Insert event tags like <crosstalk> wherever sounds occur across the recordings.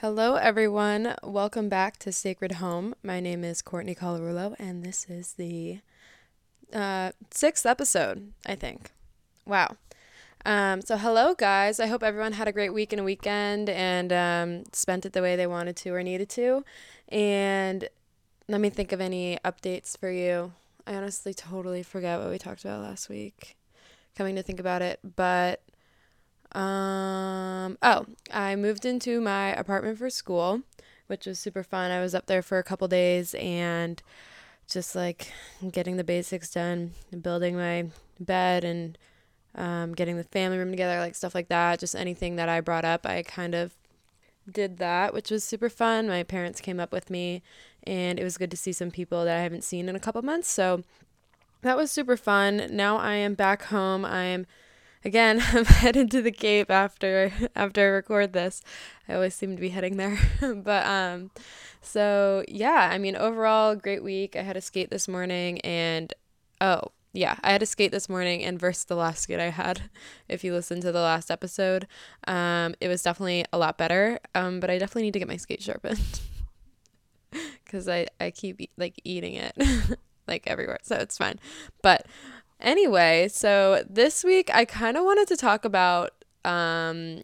Hello, everyone. Welcome back to Sacred Home. My name is Courtney Colarulo, and this is the uh, sixth episode, I think. Wow. Um, so, hello, guys. I hope everyone had a great week and a weekend and um, spent it the way they wanted to or needed to. And let me think of any updates for you. I honestly totally forget what we talked about last week, coming to think about it. But um, oh, I moved into my apartment for school, which was super fun. I was up there for a couple days and just like getting the basics done, building my bed and um, getting the family room together, like stuff like that. Just anything that I brought up, I kind of did that, which was super fun. My parents came up with me, and it was good to see some people that I haven't seen in a couple months. So that was super fun. Now I am back home. I am again <laughs> i'm headed to the cape after after i record this. I always seem to be heading there. <laughs> But um so yeah i mean overall great week. I had a skate this morning and oh yeah i had a skate this morning and versus the last skate i had <laughs> if you listen to the last episode. Um it was definitely a lot better um but i definitely need to get my skate sharpened because i i keep like eating it like everywhere so it's fine. But Anyway, so this week I kind of wanted to talk about um,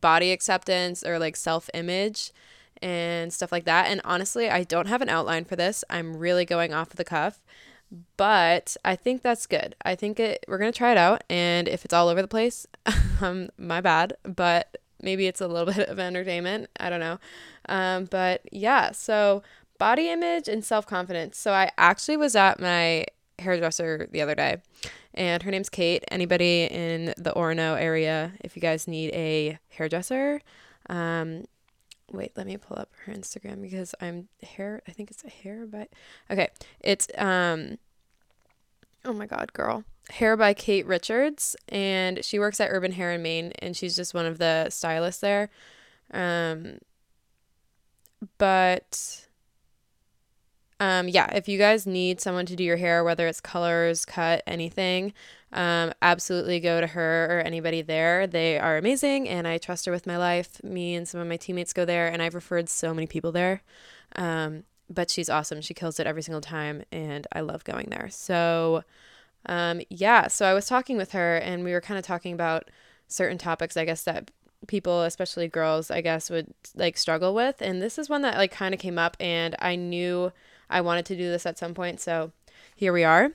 body acceptance or like self image and stuff like that. And honestly, I don't have an outline for this. I'm really going off the cuff, but I think that's good. I think it. We're gonna try it out, and if it's all over the place, <laughs> um, my bad. But maybe it's a little <laughs> bit of entertainment. I don't know. Um, but yeah, so body image and self confidence. So I actually was at my hairdresser the other day, and her name's Kate. Anybody in the Orono area, if you guys need a hairdresser, um, wait, let me pull up her Instagram because I'm hair. I think it's a hair by. Okay, it's um. Oh my God, girl. Hair by Kate Richards, and she works at Urban Hair in Maine, and she's just one of the stylists there. Um, but um, yeah, if you guys need someone to do your hair, whether it's colors, cut, anything, um, absolutely go to her or anybody there. They are amazing and I trust her with my life. Me and some of my teammates go there and I've referred so many people there. Um, but she's awesome. She kills it every single time and I love going there. So, um, yeah, so I was talking with her and we were kind of talking about certain topics, I guess, that people, especially girls, I guess, would like struggle with. And this is one that like kind of came up and I knew I wanted to do this at some point, so here we are.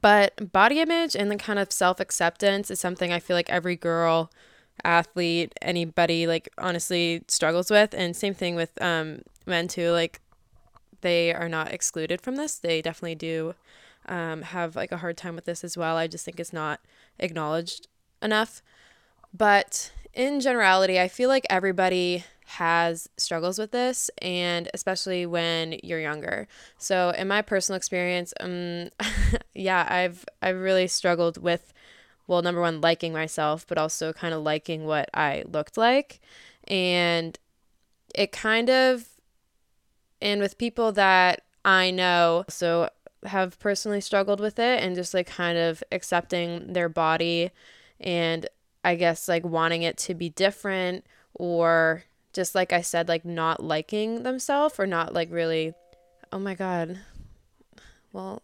But body image and the kind of self acceptance is something I feel like every girl, athlete, anybody like honestly struggles with. And same thing with um, men too. Like they are not excluded from this. They definitely do um, have like a hard time with this as well. I just think it's not acknowledged enough. But in generality, I feel like everybody has struggles with this and especially when you're younger. So in my personal experience, um <laughs> yeah, I've I've really struggled with well, number one, liking myself, but also kind of liking what I looked like. And it kind of and with people that I know so have personally struggled with it and just like kind of accepting their body and I guess like wanting it to be different or just like I said, like not liking themselves or not like really, oh my God. Well,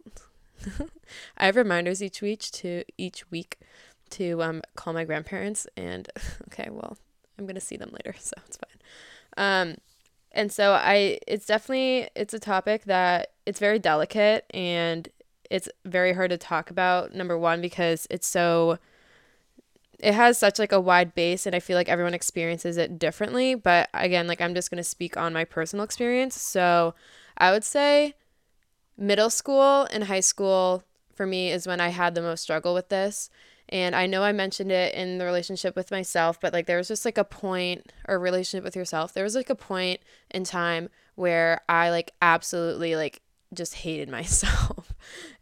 <laughs> I have reminders each week to each week to um, call my grandparents and <laughs> okay, well, I'm gonna see them later, <laughs> so it's fine. Um, and so I, it's definitely it's a topic that it's very delicate and it's very hard to talk about. Number one because it's so it has such like a wide base and i feel like everyone experiences it differently but again like i'm just going to speak on my personal experience. So i would say middle school and high school for me is when i had the most struggle with this. And i know i mentioned it in the relationship with myself but like there was just like a point or relationship with yourself there was like a point in time where i like absolutely like just hated <laughs> myself.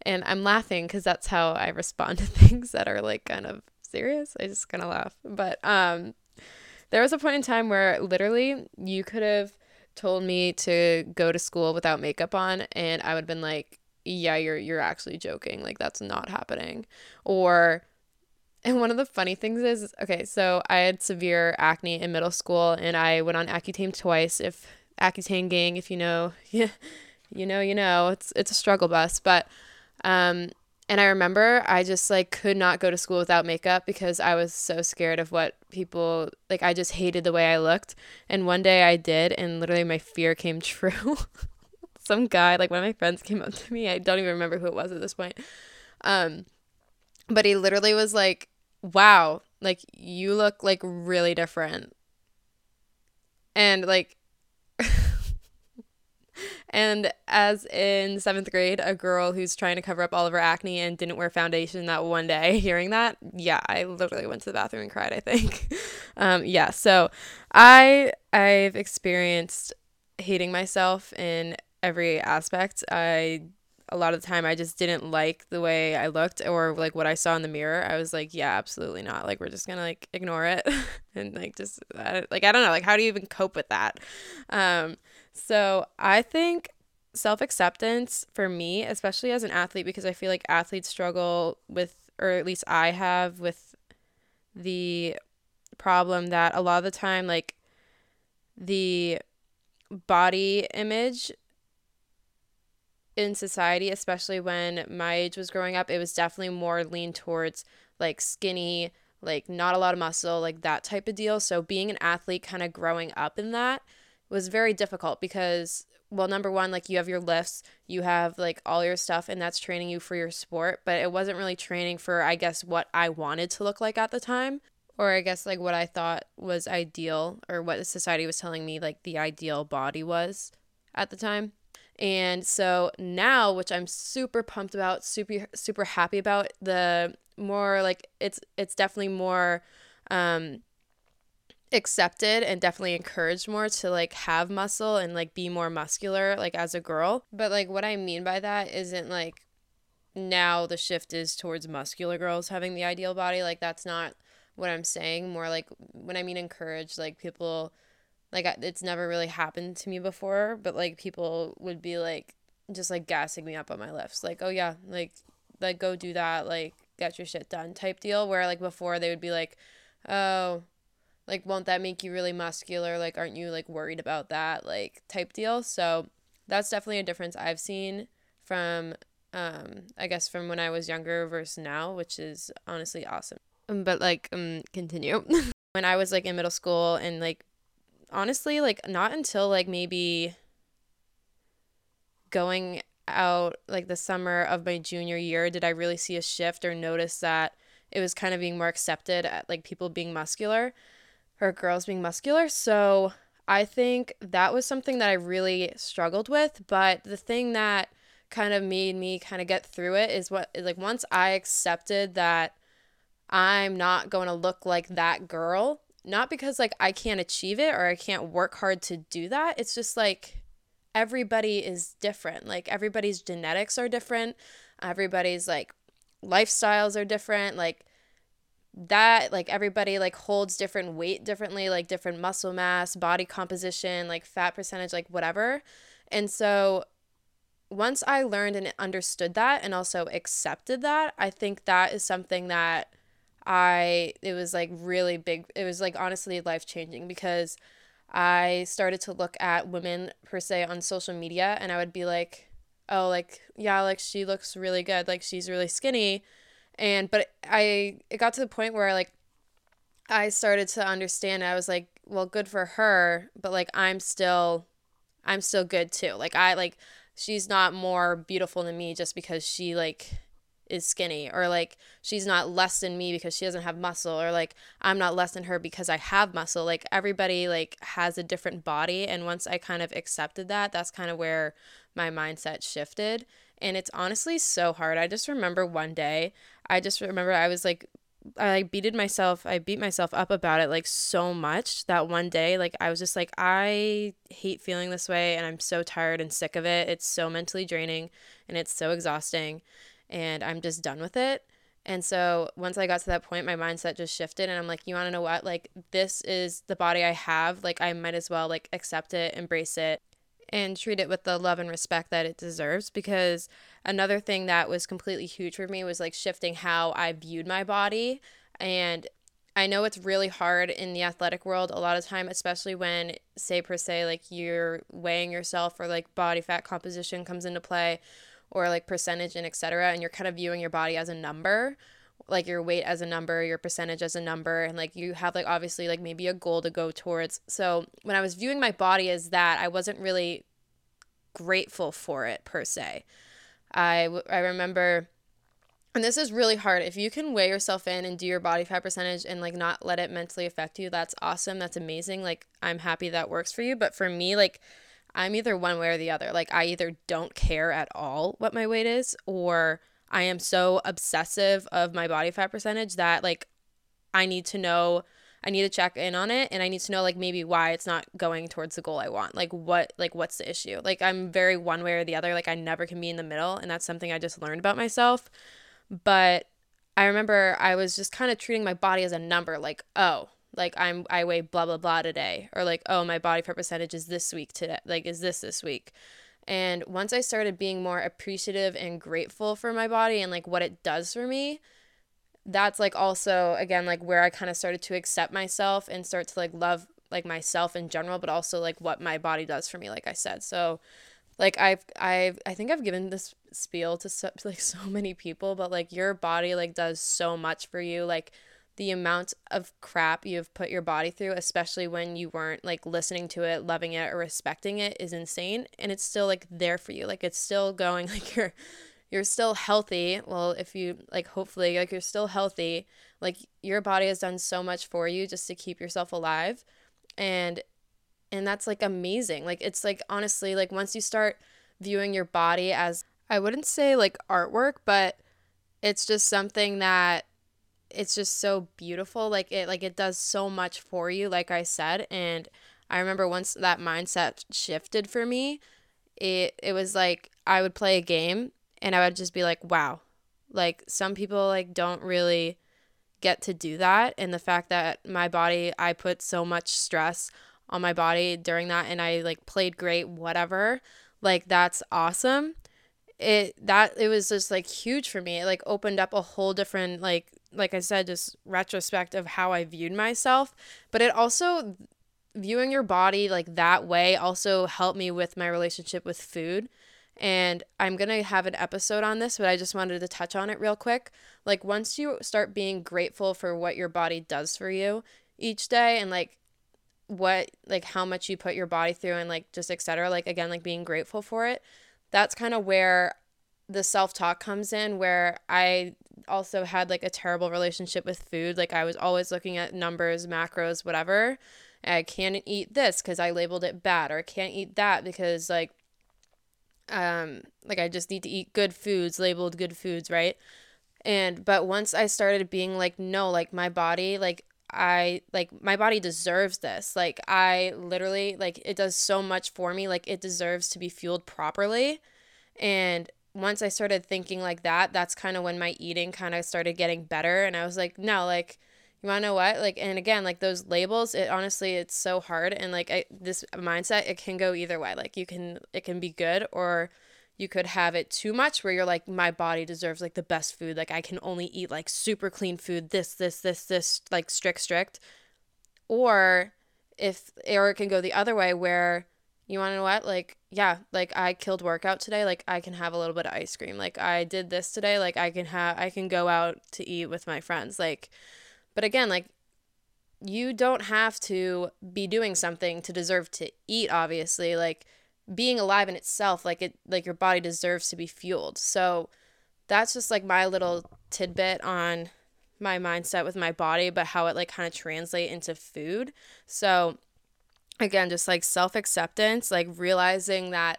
And i'm laughing because that's how i respond to <laughs> things that are like kind of serious? I just of laugh. But um, there was a point in time where literally you could have told me to go to school without makeup on, and I would have been like, "Yeah, you're you're actually joking. Like that's not happening." Or And one of the funny things is, okay, so I had severe acne in middle school and I went on Accutane twice. If Accutane gang, if you know, yeah, <laughs> you know, you know, it's it's a struggle bus. But um and I remember I just like could not go to school without makeup because I was so scared of what people like I just hated the way I looked. And one day I did and literally my fear came <laughs> true. Some guy, like one of my friends came up to me. I don't even remember who it was at this point. Um but he literally was like wow, like you look like really different. And like and as in seventh grade, a girl who's trying to cover up all of her acne and didn't wear foundation that one day, <laughs> hearing that, yeah, I literally went to the bathroom and cried, I think. <laughs> um, yeah, so I I've experienced hating myself in every aspect. I a lot of the time I just didn't like the way I looked or like what I saw in the mirror. I was like, yeah, absolutely not. Like we're just going to like ignore it <laughs> and like just uh, like I don't know, like how do you even cope with that? Um so, I think self-acceptance for me, especially as an athlete because I feel like athletes struggle with or at least I have with the problem that a lot of the time like the body image in society, especially when my age was growing up, it was definitely more lean towards like skinny, like not a lot of muscle, like that type of deal. So being an athlete kind of growing up in that was very difficult because well number one like you have your lifts you have like all your stuff and that's training you for your sport but it wasn't really training for i guess what i wanted to look like at the time or i guess like what i thought was ideal or what society was telling me like the ideal body was at the time. And so now, which I'm super pumped about, super super happy about, the more like it's it's definitely more um accepted and definitely encouraged more to like have muscle and like be more muscular like as a girl. But like what I mean by that isn't like now the shift is towards muscular girls having the ideal body. Like that's not what I'm saying. More like when I mean encouraged, like people like it's never really happened to me before, but like people would be like just like gassing me up on my lifts, like oh yeah, like like go do that, like get your shit done type deal. Where like before they would be like, oh, like won't that make you really muscular? Like aren't you like worried about that like type deal? So that's definitely a difference I've seen from um I guess from when I was younger versus now, which is honestly awesome. Um, but like um continue. <laughs> when I was like in middle school and like honestly, like not until like maybe going out like the summer of my junior year did I really see a shift or notice that it was kind of being more accepted at like people being muscular or girls being muscular. So I think that was something that I really struggled with. But the thing that kind of made me kind of get through it is what like once I accepted that I'm not going to look like that girl, not because like I can't achieve it or I can't work hard to do that. It's just like everybody is different. Like everybody's genetics are different. Everybody's like lifestyles are different. Like that like everybody like holds different weight differently, like different muscle mass, body composition, like fat percentage, like whatever. And so once I learned and understood that and also accepted that, I think that is something that I it was like really big. It was like honestly life changing because I started to look at women per se on social media and I would be like, "Oh, like yeah, like she looks really good. Like she's really skinny." And but I it got to the point where like I started to understand. I was like, "Well, good for her, but like I'm still I'm still good too. Like I like she's not more beautiful than me just because she like is skinny or like she's not less than me because she doesn't have muscle or like I'm not less than her because I have muscle like everybody like has a different body and once I kind of accepted that that's kind of where my mindset shifted and it's honestly so hard I just remember one day I just remember I was like I like beated myself I beat myself up about it like so much that one day like I was just like I hate feeling this way and I'm so tired and sick of it it's so mentally draining and it's so exhausting and I'm just done with it. And so once I got to that point, my mindset just shifted and I'm like, you want to know what? Like this is the body I have. Like I might as well like accept it, embrace it and treat it with the love and respect that it deserves because another thing that was completely huge for me was like shifting how I viewed my body And I know it's really hard in the athletic world a lot of time, especially when, say, per se, like you're weighing yourself or like body fat composition comes into play or like percentage and etc. And you're kind of viewing your body as a number, like your weight as a number, your percentage as a number. And like you have like obviously like maybe a goal to go towards. So when I was viewing my body as that, I wasn't really grateful for it per se. I, I remember and this is really hard if you can weigh yourself in and do your body fat percentage and like not let it mentally affect you that's awesome that's amazing like i'm happy that works for you but for me like i'm either one way or the other like i either don't care at all what my weight is or i am so obsessive of my body fat percentage that like i need to know i need to check in on it and i need to know like maybe why it's not going towards the goal i want. Like what like what's the issue? Like i'm very one way or the other. Like i never can be in the middle and that's something i just learned about myself. But I remember I was just kind of treating my body as a number, like, oh, like I'm I weigh blah blah blah today, or like, oh, my body fat percentage is this week today, like is this this week. And once I started being more appreciative and grateful for my body and like what it does for me, that's like also again like where I kind of started to accept myself and start to like love like myself in general, but also like what my body does for me, like I said. So like I've I've I think I've given this spiel to so, <laughs> like so many people, but like your body like does so much for you. Like the amount of crap you've put your body through, especially when you weren't like listening to it, loving it, or respecting it, is insane. And it's still like there for you. Like it's still going. <laughs> Like you're you're still healthy. Well, if you like, hopefully, like you're still healthy. Like your body has done so much for you just to keep yourself alive, and and that's like amazing. Like it's like honestly, like once you start viewing your body as I wouldn't say like artwork, but it's just something that it's just so beautiful. Like it like it does so much for you, like I said. And I remember once that mindset shifted for me, it it was like I would play a game and I would just be like, wow. Like some people like don't really get to do that and the fact that my body I put so much stress on my body during that and I like played great whatever like that's awesome it that it was just like huge for me it like opened up a whole different like like I said just retrospect of how I viewed myself but it also viewing your body like that way also helped me with my relationship with food and I'm going to have an episode on this, but I just wanted to touch on it real quick. Like, once you start being grateful for what your body does for you each day and like what like how much you put your body through and like just etc like again like being grateful for it that's kind of where the self-talk comes in where i also had like a terrible relationship with food like i was always looking at numbers macros whatever i can't eat this because i labeled it bad or i can't eat that because like um like i just need to eat good foods labeled good foods right and but once i started being like no like my body like I like my body deserves this. Like I literally like it does so much for me. Like it deserves to be fueled properly. And once I started thinking like that, that's kind of when my eating kind of started getting better and I was like, no, like you want to know what? Like and again, like those labels, it honestly it's so hard and like I, this mindset, it can go either way. Like you can it can be good or you could have it too much where you're like my body deserves like the best food like i can only eat like super clean food this this this this like strict strict or if or it can go the other way where you want to know what? Like yeah like i killed workout today like i can have a little bit of ice cream. Like i did this today like i can have i can go out to eat with my friends like but again like you don't have to be doing something to deserve to eat obviously like being alive in itself like it like your body deserves to be fueled. So that's just like my little tidbit on my mindset with my body but how it like kind of translate into food. So again just like self-acceptance like realizing that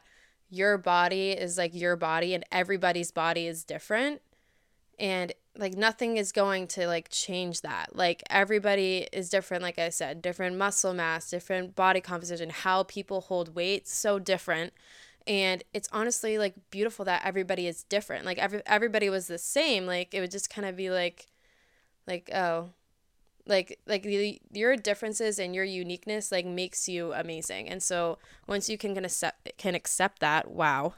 your body is like your body and everybody's body is different. And like nothing is going to like change that. Like everybody is different like i said different muscle mass different body composition how people hold weight so different. And it's honestly like beautiful that everybody is different. Like every everybody was the same. Like it would just kind of be like like oh like like the, your differences and your uniqueness like makes you amazing and so once you can can accept can accept that wow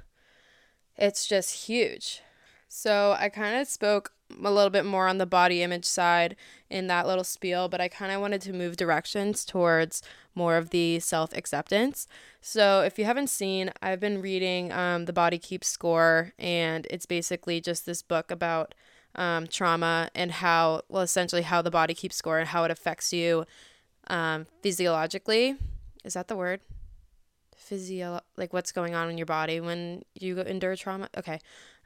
it's just huge So I kind of spoke a little bit more on the body image side in that little spiel, but I kind of wanted to move directions towards more of the self acceptance. So if you haven't seen, I've been reading um, The Body Keeps Score, and it's basically just this book about um, trauma and how, well, essentially how the body keeps score and how it affects you um, physiologically. Is that the word? Physio, like what's going on in your body when you endure trauma. Okay,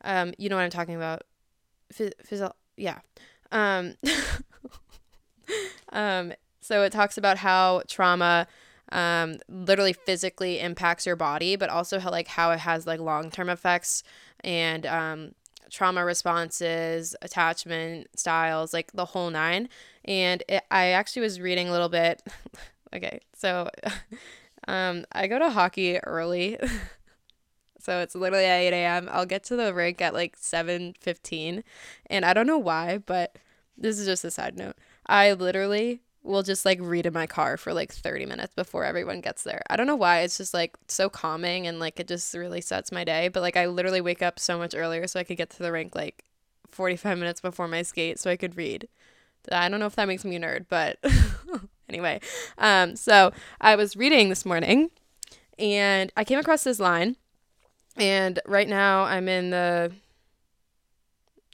um, you know what I'm talking about. physio, yeah. Um, <laughs> um, so it talks about how trauma um, literally physically impacts your body, but also how like how it has like long term effects and um, trauma responses, attachment styles, like the whole nine. And it, I actually was reading a little bit. <laughs> okay, so <laughs> um, I go to hockey early. <laughs> so it's literally at 8 a.m. I'll get to the rink at like 7.15. And I don't know why, but this is just a side note. I literally will just like read in my car for like 30 minutes before everyone gets there. I don't know why. It's just like so calming and like it just really sets my day. But like I literally wake up so much earlier so I could get to the rink like 45 minutes before my skate so I could read. I don't know if that makes me a nerd, but <laughs> anyway. Um, so I was reading this morning and I came across this line. And right now I'm in the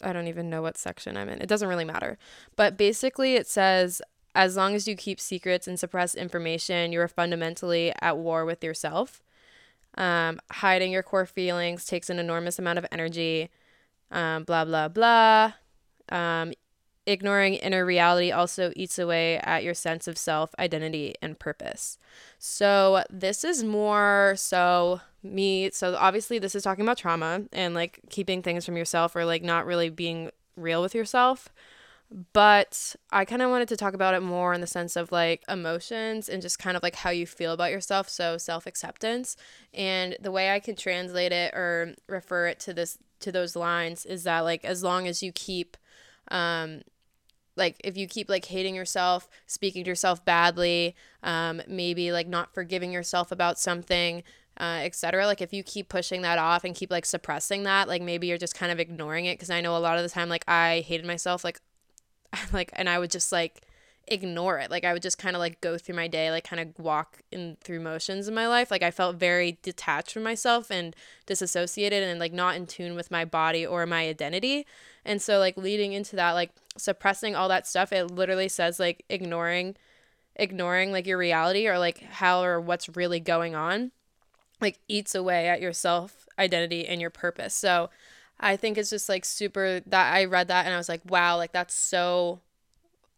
I don't even know what section I'm in. It doesn't really matter. But basically, it says as long as you keep secrets and suppress information, you are fundamentally at war with yourself. Um, hiding your core feelings takes an enormous amount of energy. Um, blah, blah, blah. Um, ignoring inner reality also eats away at your sense of self, identity, and purpose. So, this is more so me. So, obviously, this is talking about trauma and like keeping things from yourself or like not really being real with yourself. But I kind of wanted to talk about it more in the sense of like emotions and just kind of like how you feel about yourself. So self acceptance. And the way I can translate it or refer it to this to those lines is that like as long as you keep um like if you keep like hating yourself speaking to yourself badly um, maybe like not forgiving yourself about something uh, etc like if you keep pushing that off and keep like suppressing that like maybe you're just kind of ignoring it because i know a lot of the time like i hated myself like <laughs> like and I would just like ignore it. Like I would just kind of like go through my day, like kind of walk in through motions in my life. Like I felt very detached from myself and disassociated and like not in tune with my body or my identity. And so like leading into that, like suppressing all that stuff, it literally says like ignoring ignoring like your reality or like how or what's really going on like eats away at your self identity and your purpose. So I think it's just like super that I read that and I was like, wow, like that's so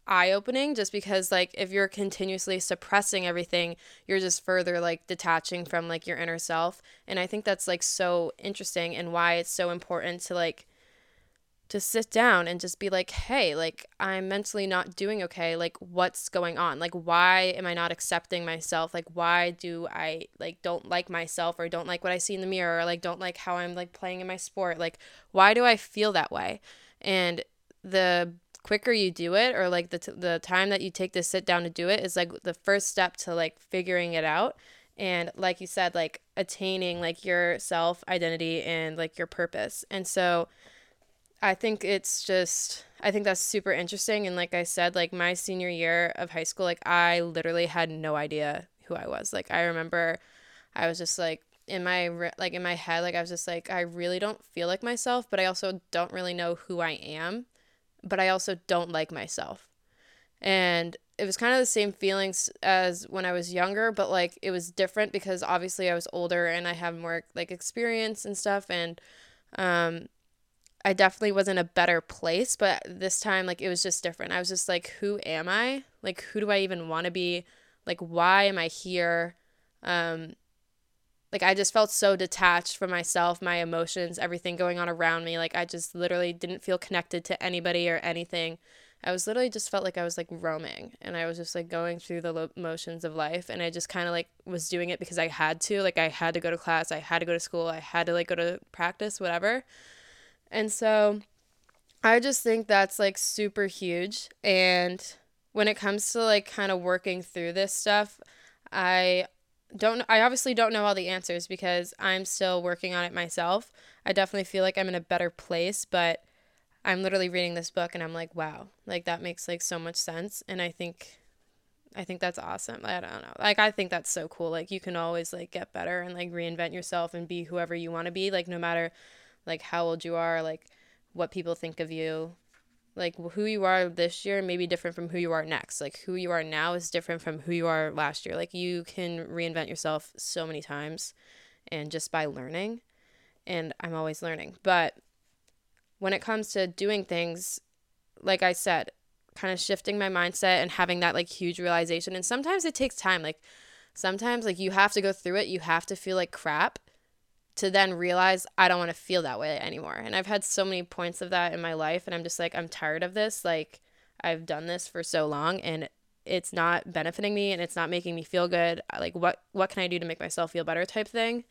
eye opening just because like if you're continuously suppressing everything, you're just further like detaching from like your inner self. And I think that's like so interesting and why it's so important to like to sit down and just be like, hey, like I'm mentally not doing okay. Like what's going on? Like why am I not accepting myself? Like why do I like don't like myself or don't like what I see in the mirror or like don't like how I'm like playing in my sport? Like why do I feel that way? And the quicker you do it or like the t- the time that you take to sit down to do it is like the first step to like figuring it out and like you said like attaining like your self identity and like your purpose. And so I think it's just I think that's super interesting and like I said like my senior year of high school like I literally had no idea who I was. Like I remember I was just like in my like in my head like I was just like I really don't feel like myself, but I also don't really know who I am, but I also don't like myself. And it was kind of the same feelings as when I was younger, but like it was different because obviously I was older and I have more like experience and stuff and um I definitely was in a better place, but this time like it was just different. I was just like, who am I? Like who do I even want to be? Like why am I here? Um like I just felt so detached from myself, my emotions, everything going on around me. Like I just literally didn't feel connected to anybody or anything. I was literally just felt like I was like roaming and I was just like going through the lo- motions of life and I just kind of like was doing it because I had to. Like I had to go to class, I had to go to school, I had to like go to practice, whatever. And so I just think that's like super huge. And when it comes to like kind of working through this stuff, I don't I obviously don't know all the answers because I'm still working on it myself. I definitely feel like I'm in a better place, but I'm literally reading this book and I'm like, wow, like that makes like so much sense and I think I think that's awesome. I don't know. Like I think that's so cool. Like you can always like get better and like reinvent yourself and be whoever you want to be, like no matter like how old you are, like what people think of you. Like who you are this year may be different from who you are next. Like who you are now is different from who you are last year. Like you can reinvent yourself so many times and just by learning. And I'm always learning. But when it comes to doing things, like I said, kind of shifting my mindset and having that like huge realization. And sometimes it takes time. Like sometimes like you have to go through it. You have to feel like crap to then realize I don't want to feel that way anymore. And I've had so many points of that in my life and I'm just like I'm tired of this. Like I've done this for so long and it's not benefiting me and it's not making me feel good. Like what what can I do to make myself feel better type thing.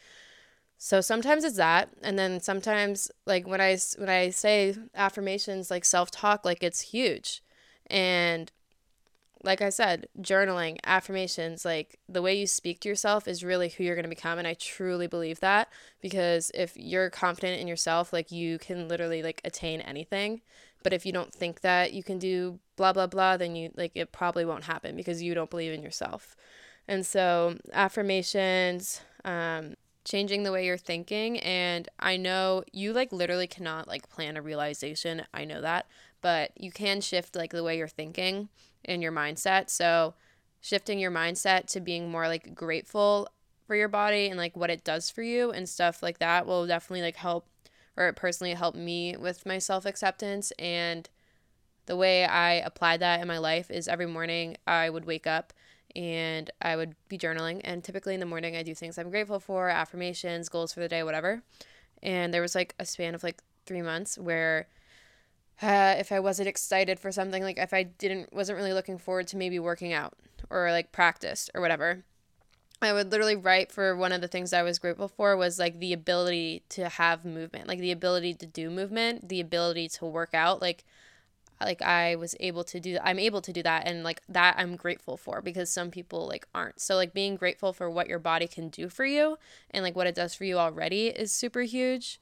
So sometimes it's that and then sometimes like when I when I say affirmations like self-talk like it's huge and like I said, journaling, affirmations, like the way you speak to yourself is really who you're going to become. And I truly believe that because if you're confident in yourself, like you can literally like attain anything. But if you don't think that you can do blah, blah, blah, then you like it probably won't happen because you don't believe in yourself. And so affirmations, um, changing the way you're thinking. And I know you like literally cannot like plan a realization. I know that but you can shift like the way you're thinking and your mindset. So shifting your mindset to being more like grateful for your body and like what it does for you and stuff like that will definitely like help or personally help me with my self-acceptance and the way I applied that in my life is every morning I would wake up and I would be journaling and typically in the morning I do things I'm grateful for, affirmations, goals for the day, whatever. And there was like a span of like 3 months where uh, if I wasn't excited for something, like if I didn't wasn't really looking forward to maybe working out or like practice or whatever, I would literally write for one of the things I was grateful for was like the ability to have movement, like the ability to do movement, the ability to work out, like like I was able to do I'm able to do that and like that I'm grateful for because some people like aren't. So like being grateful for what your body can do for you and like what it does for you already is super huge.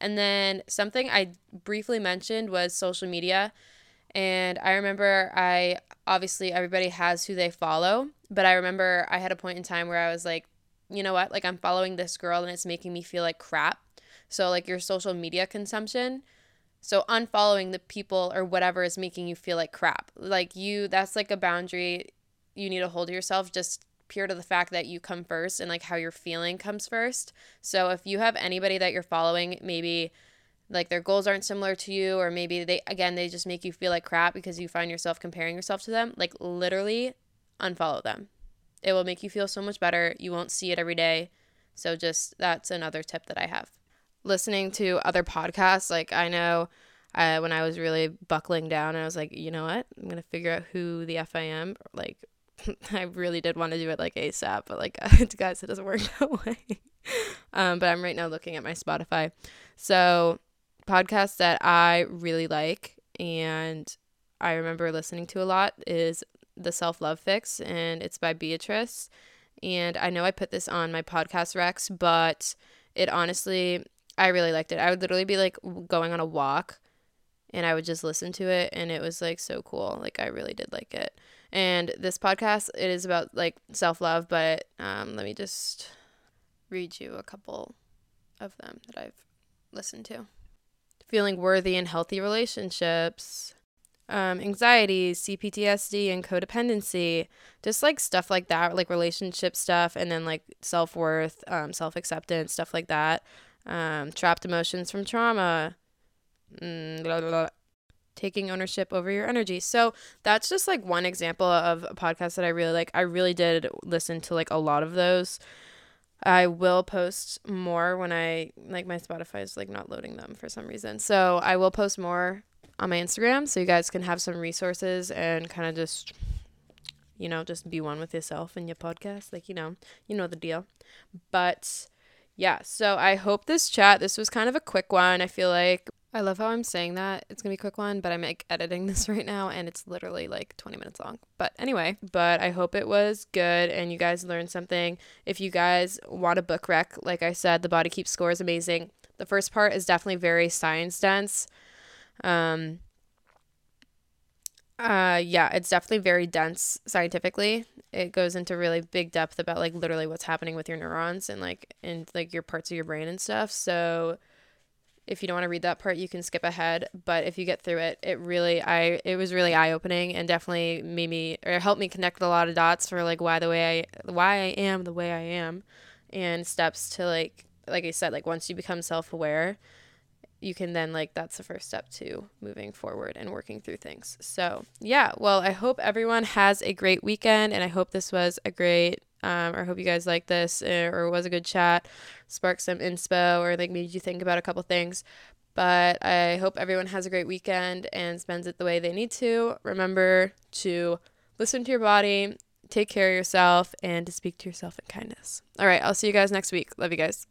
And then something I briefly mentioned was social media. And I remember I obviously everybody has who they follow, but I remember I had a point in time where I was like, you know what? Like I'm following this girl and it's making me feel like crap. So like your social media consumption, so unfollowing the people or whatever is making you feel like crap. Like you that's like a boundary you need to hold yourself just pure to the fact that you come first and like how you're feeling comes first. So if you have anybody that you're following, maybe like their goals aren't similar to you or maybe they again they just make you feel like crap because you find yourself comparing yourself to them, like literally unfollow them. It will make you feel so much better. You won't see it every day. So just that's another tip that I have. Listening to other podcasts, like I know uh, when I was really buckling down, I was like, you know what? I'm gonna figure out who the f I am, like <laughs> I really did want to do it like ASAP, but like <laughs> guys, it doesn't work <laughs> that way. um, but I'm right now looking at my Spotify. So podcasts that I really like and I remember listening to a lot is the Self Love Fix, and it's by Beatrice. And I know I put this on my podcast recs, but it honestly, I really liked it. I would literally be like going on a walk and I would just listen to it, and it was like so cool. Like, I really did like it. And this podcast, it is about like self love, but um, let me just read you a couple of them that I've listened to. Feeling worthy in healthy relationships, um, anxiety, CPTSD, and codependency, just like stuff like that, like relationship stuff, and then like self worth, um, self acceptance, stuff like that. Um, trapped emotions from trauma. Mm, blah, blah, blah taking ownership over your energy. So that's just like one example of a podcast that I really like. I really did listen to like a lot of those. I will post more when I like my Spotify is like not loading them for some reason. So I will post more on my Instagram so you guys can have some resources and kind of just you know, just be one with yourself and your podcast. Like, you know, you know the deal. But yeah, so I hope this chat, this was kind of a quick one. I feel like I love how I'm saying that. It's gonna be a quick one, but I'm like editing <laughs> this right now and it's literally like 20 minutes long. But anyway, but I hope it was good and you guys learned something. If you guys want a book rec, like I said, the Body Keep score is amazing. The first part is definitely very science dense. Um, uh, yeah, it's definitely very dense scientifically. It goes into really big depth about like literally what's happening with your neurons and like in like your parts of your brain and stuff. So if you don't want to read that part, you can skip ahead. But if you get through it, it really I it was really eye opening and definitely made me or helped me connect a lot of dots for like why the way I why I am the way I am, and steps to like like I said like once you become self aware, you can then like that's the first step to moving forward and working through things. So yeah, well I hope everyone has a great weekend and I hope this was a great um, or hope you guys like this uh, or it was a good chat, sparked some inspo or like made you think about a couple things. But I hope everyone has a great weekend and spends it the way they need to. Remember to listen to your body, take care of yourself, and to speak to yourself in kindness. All right, I'll see you guys next week. Love you guys.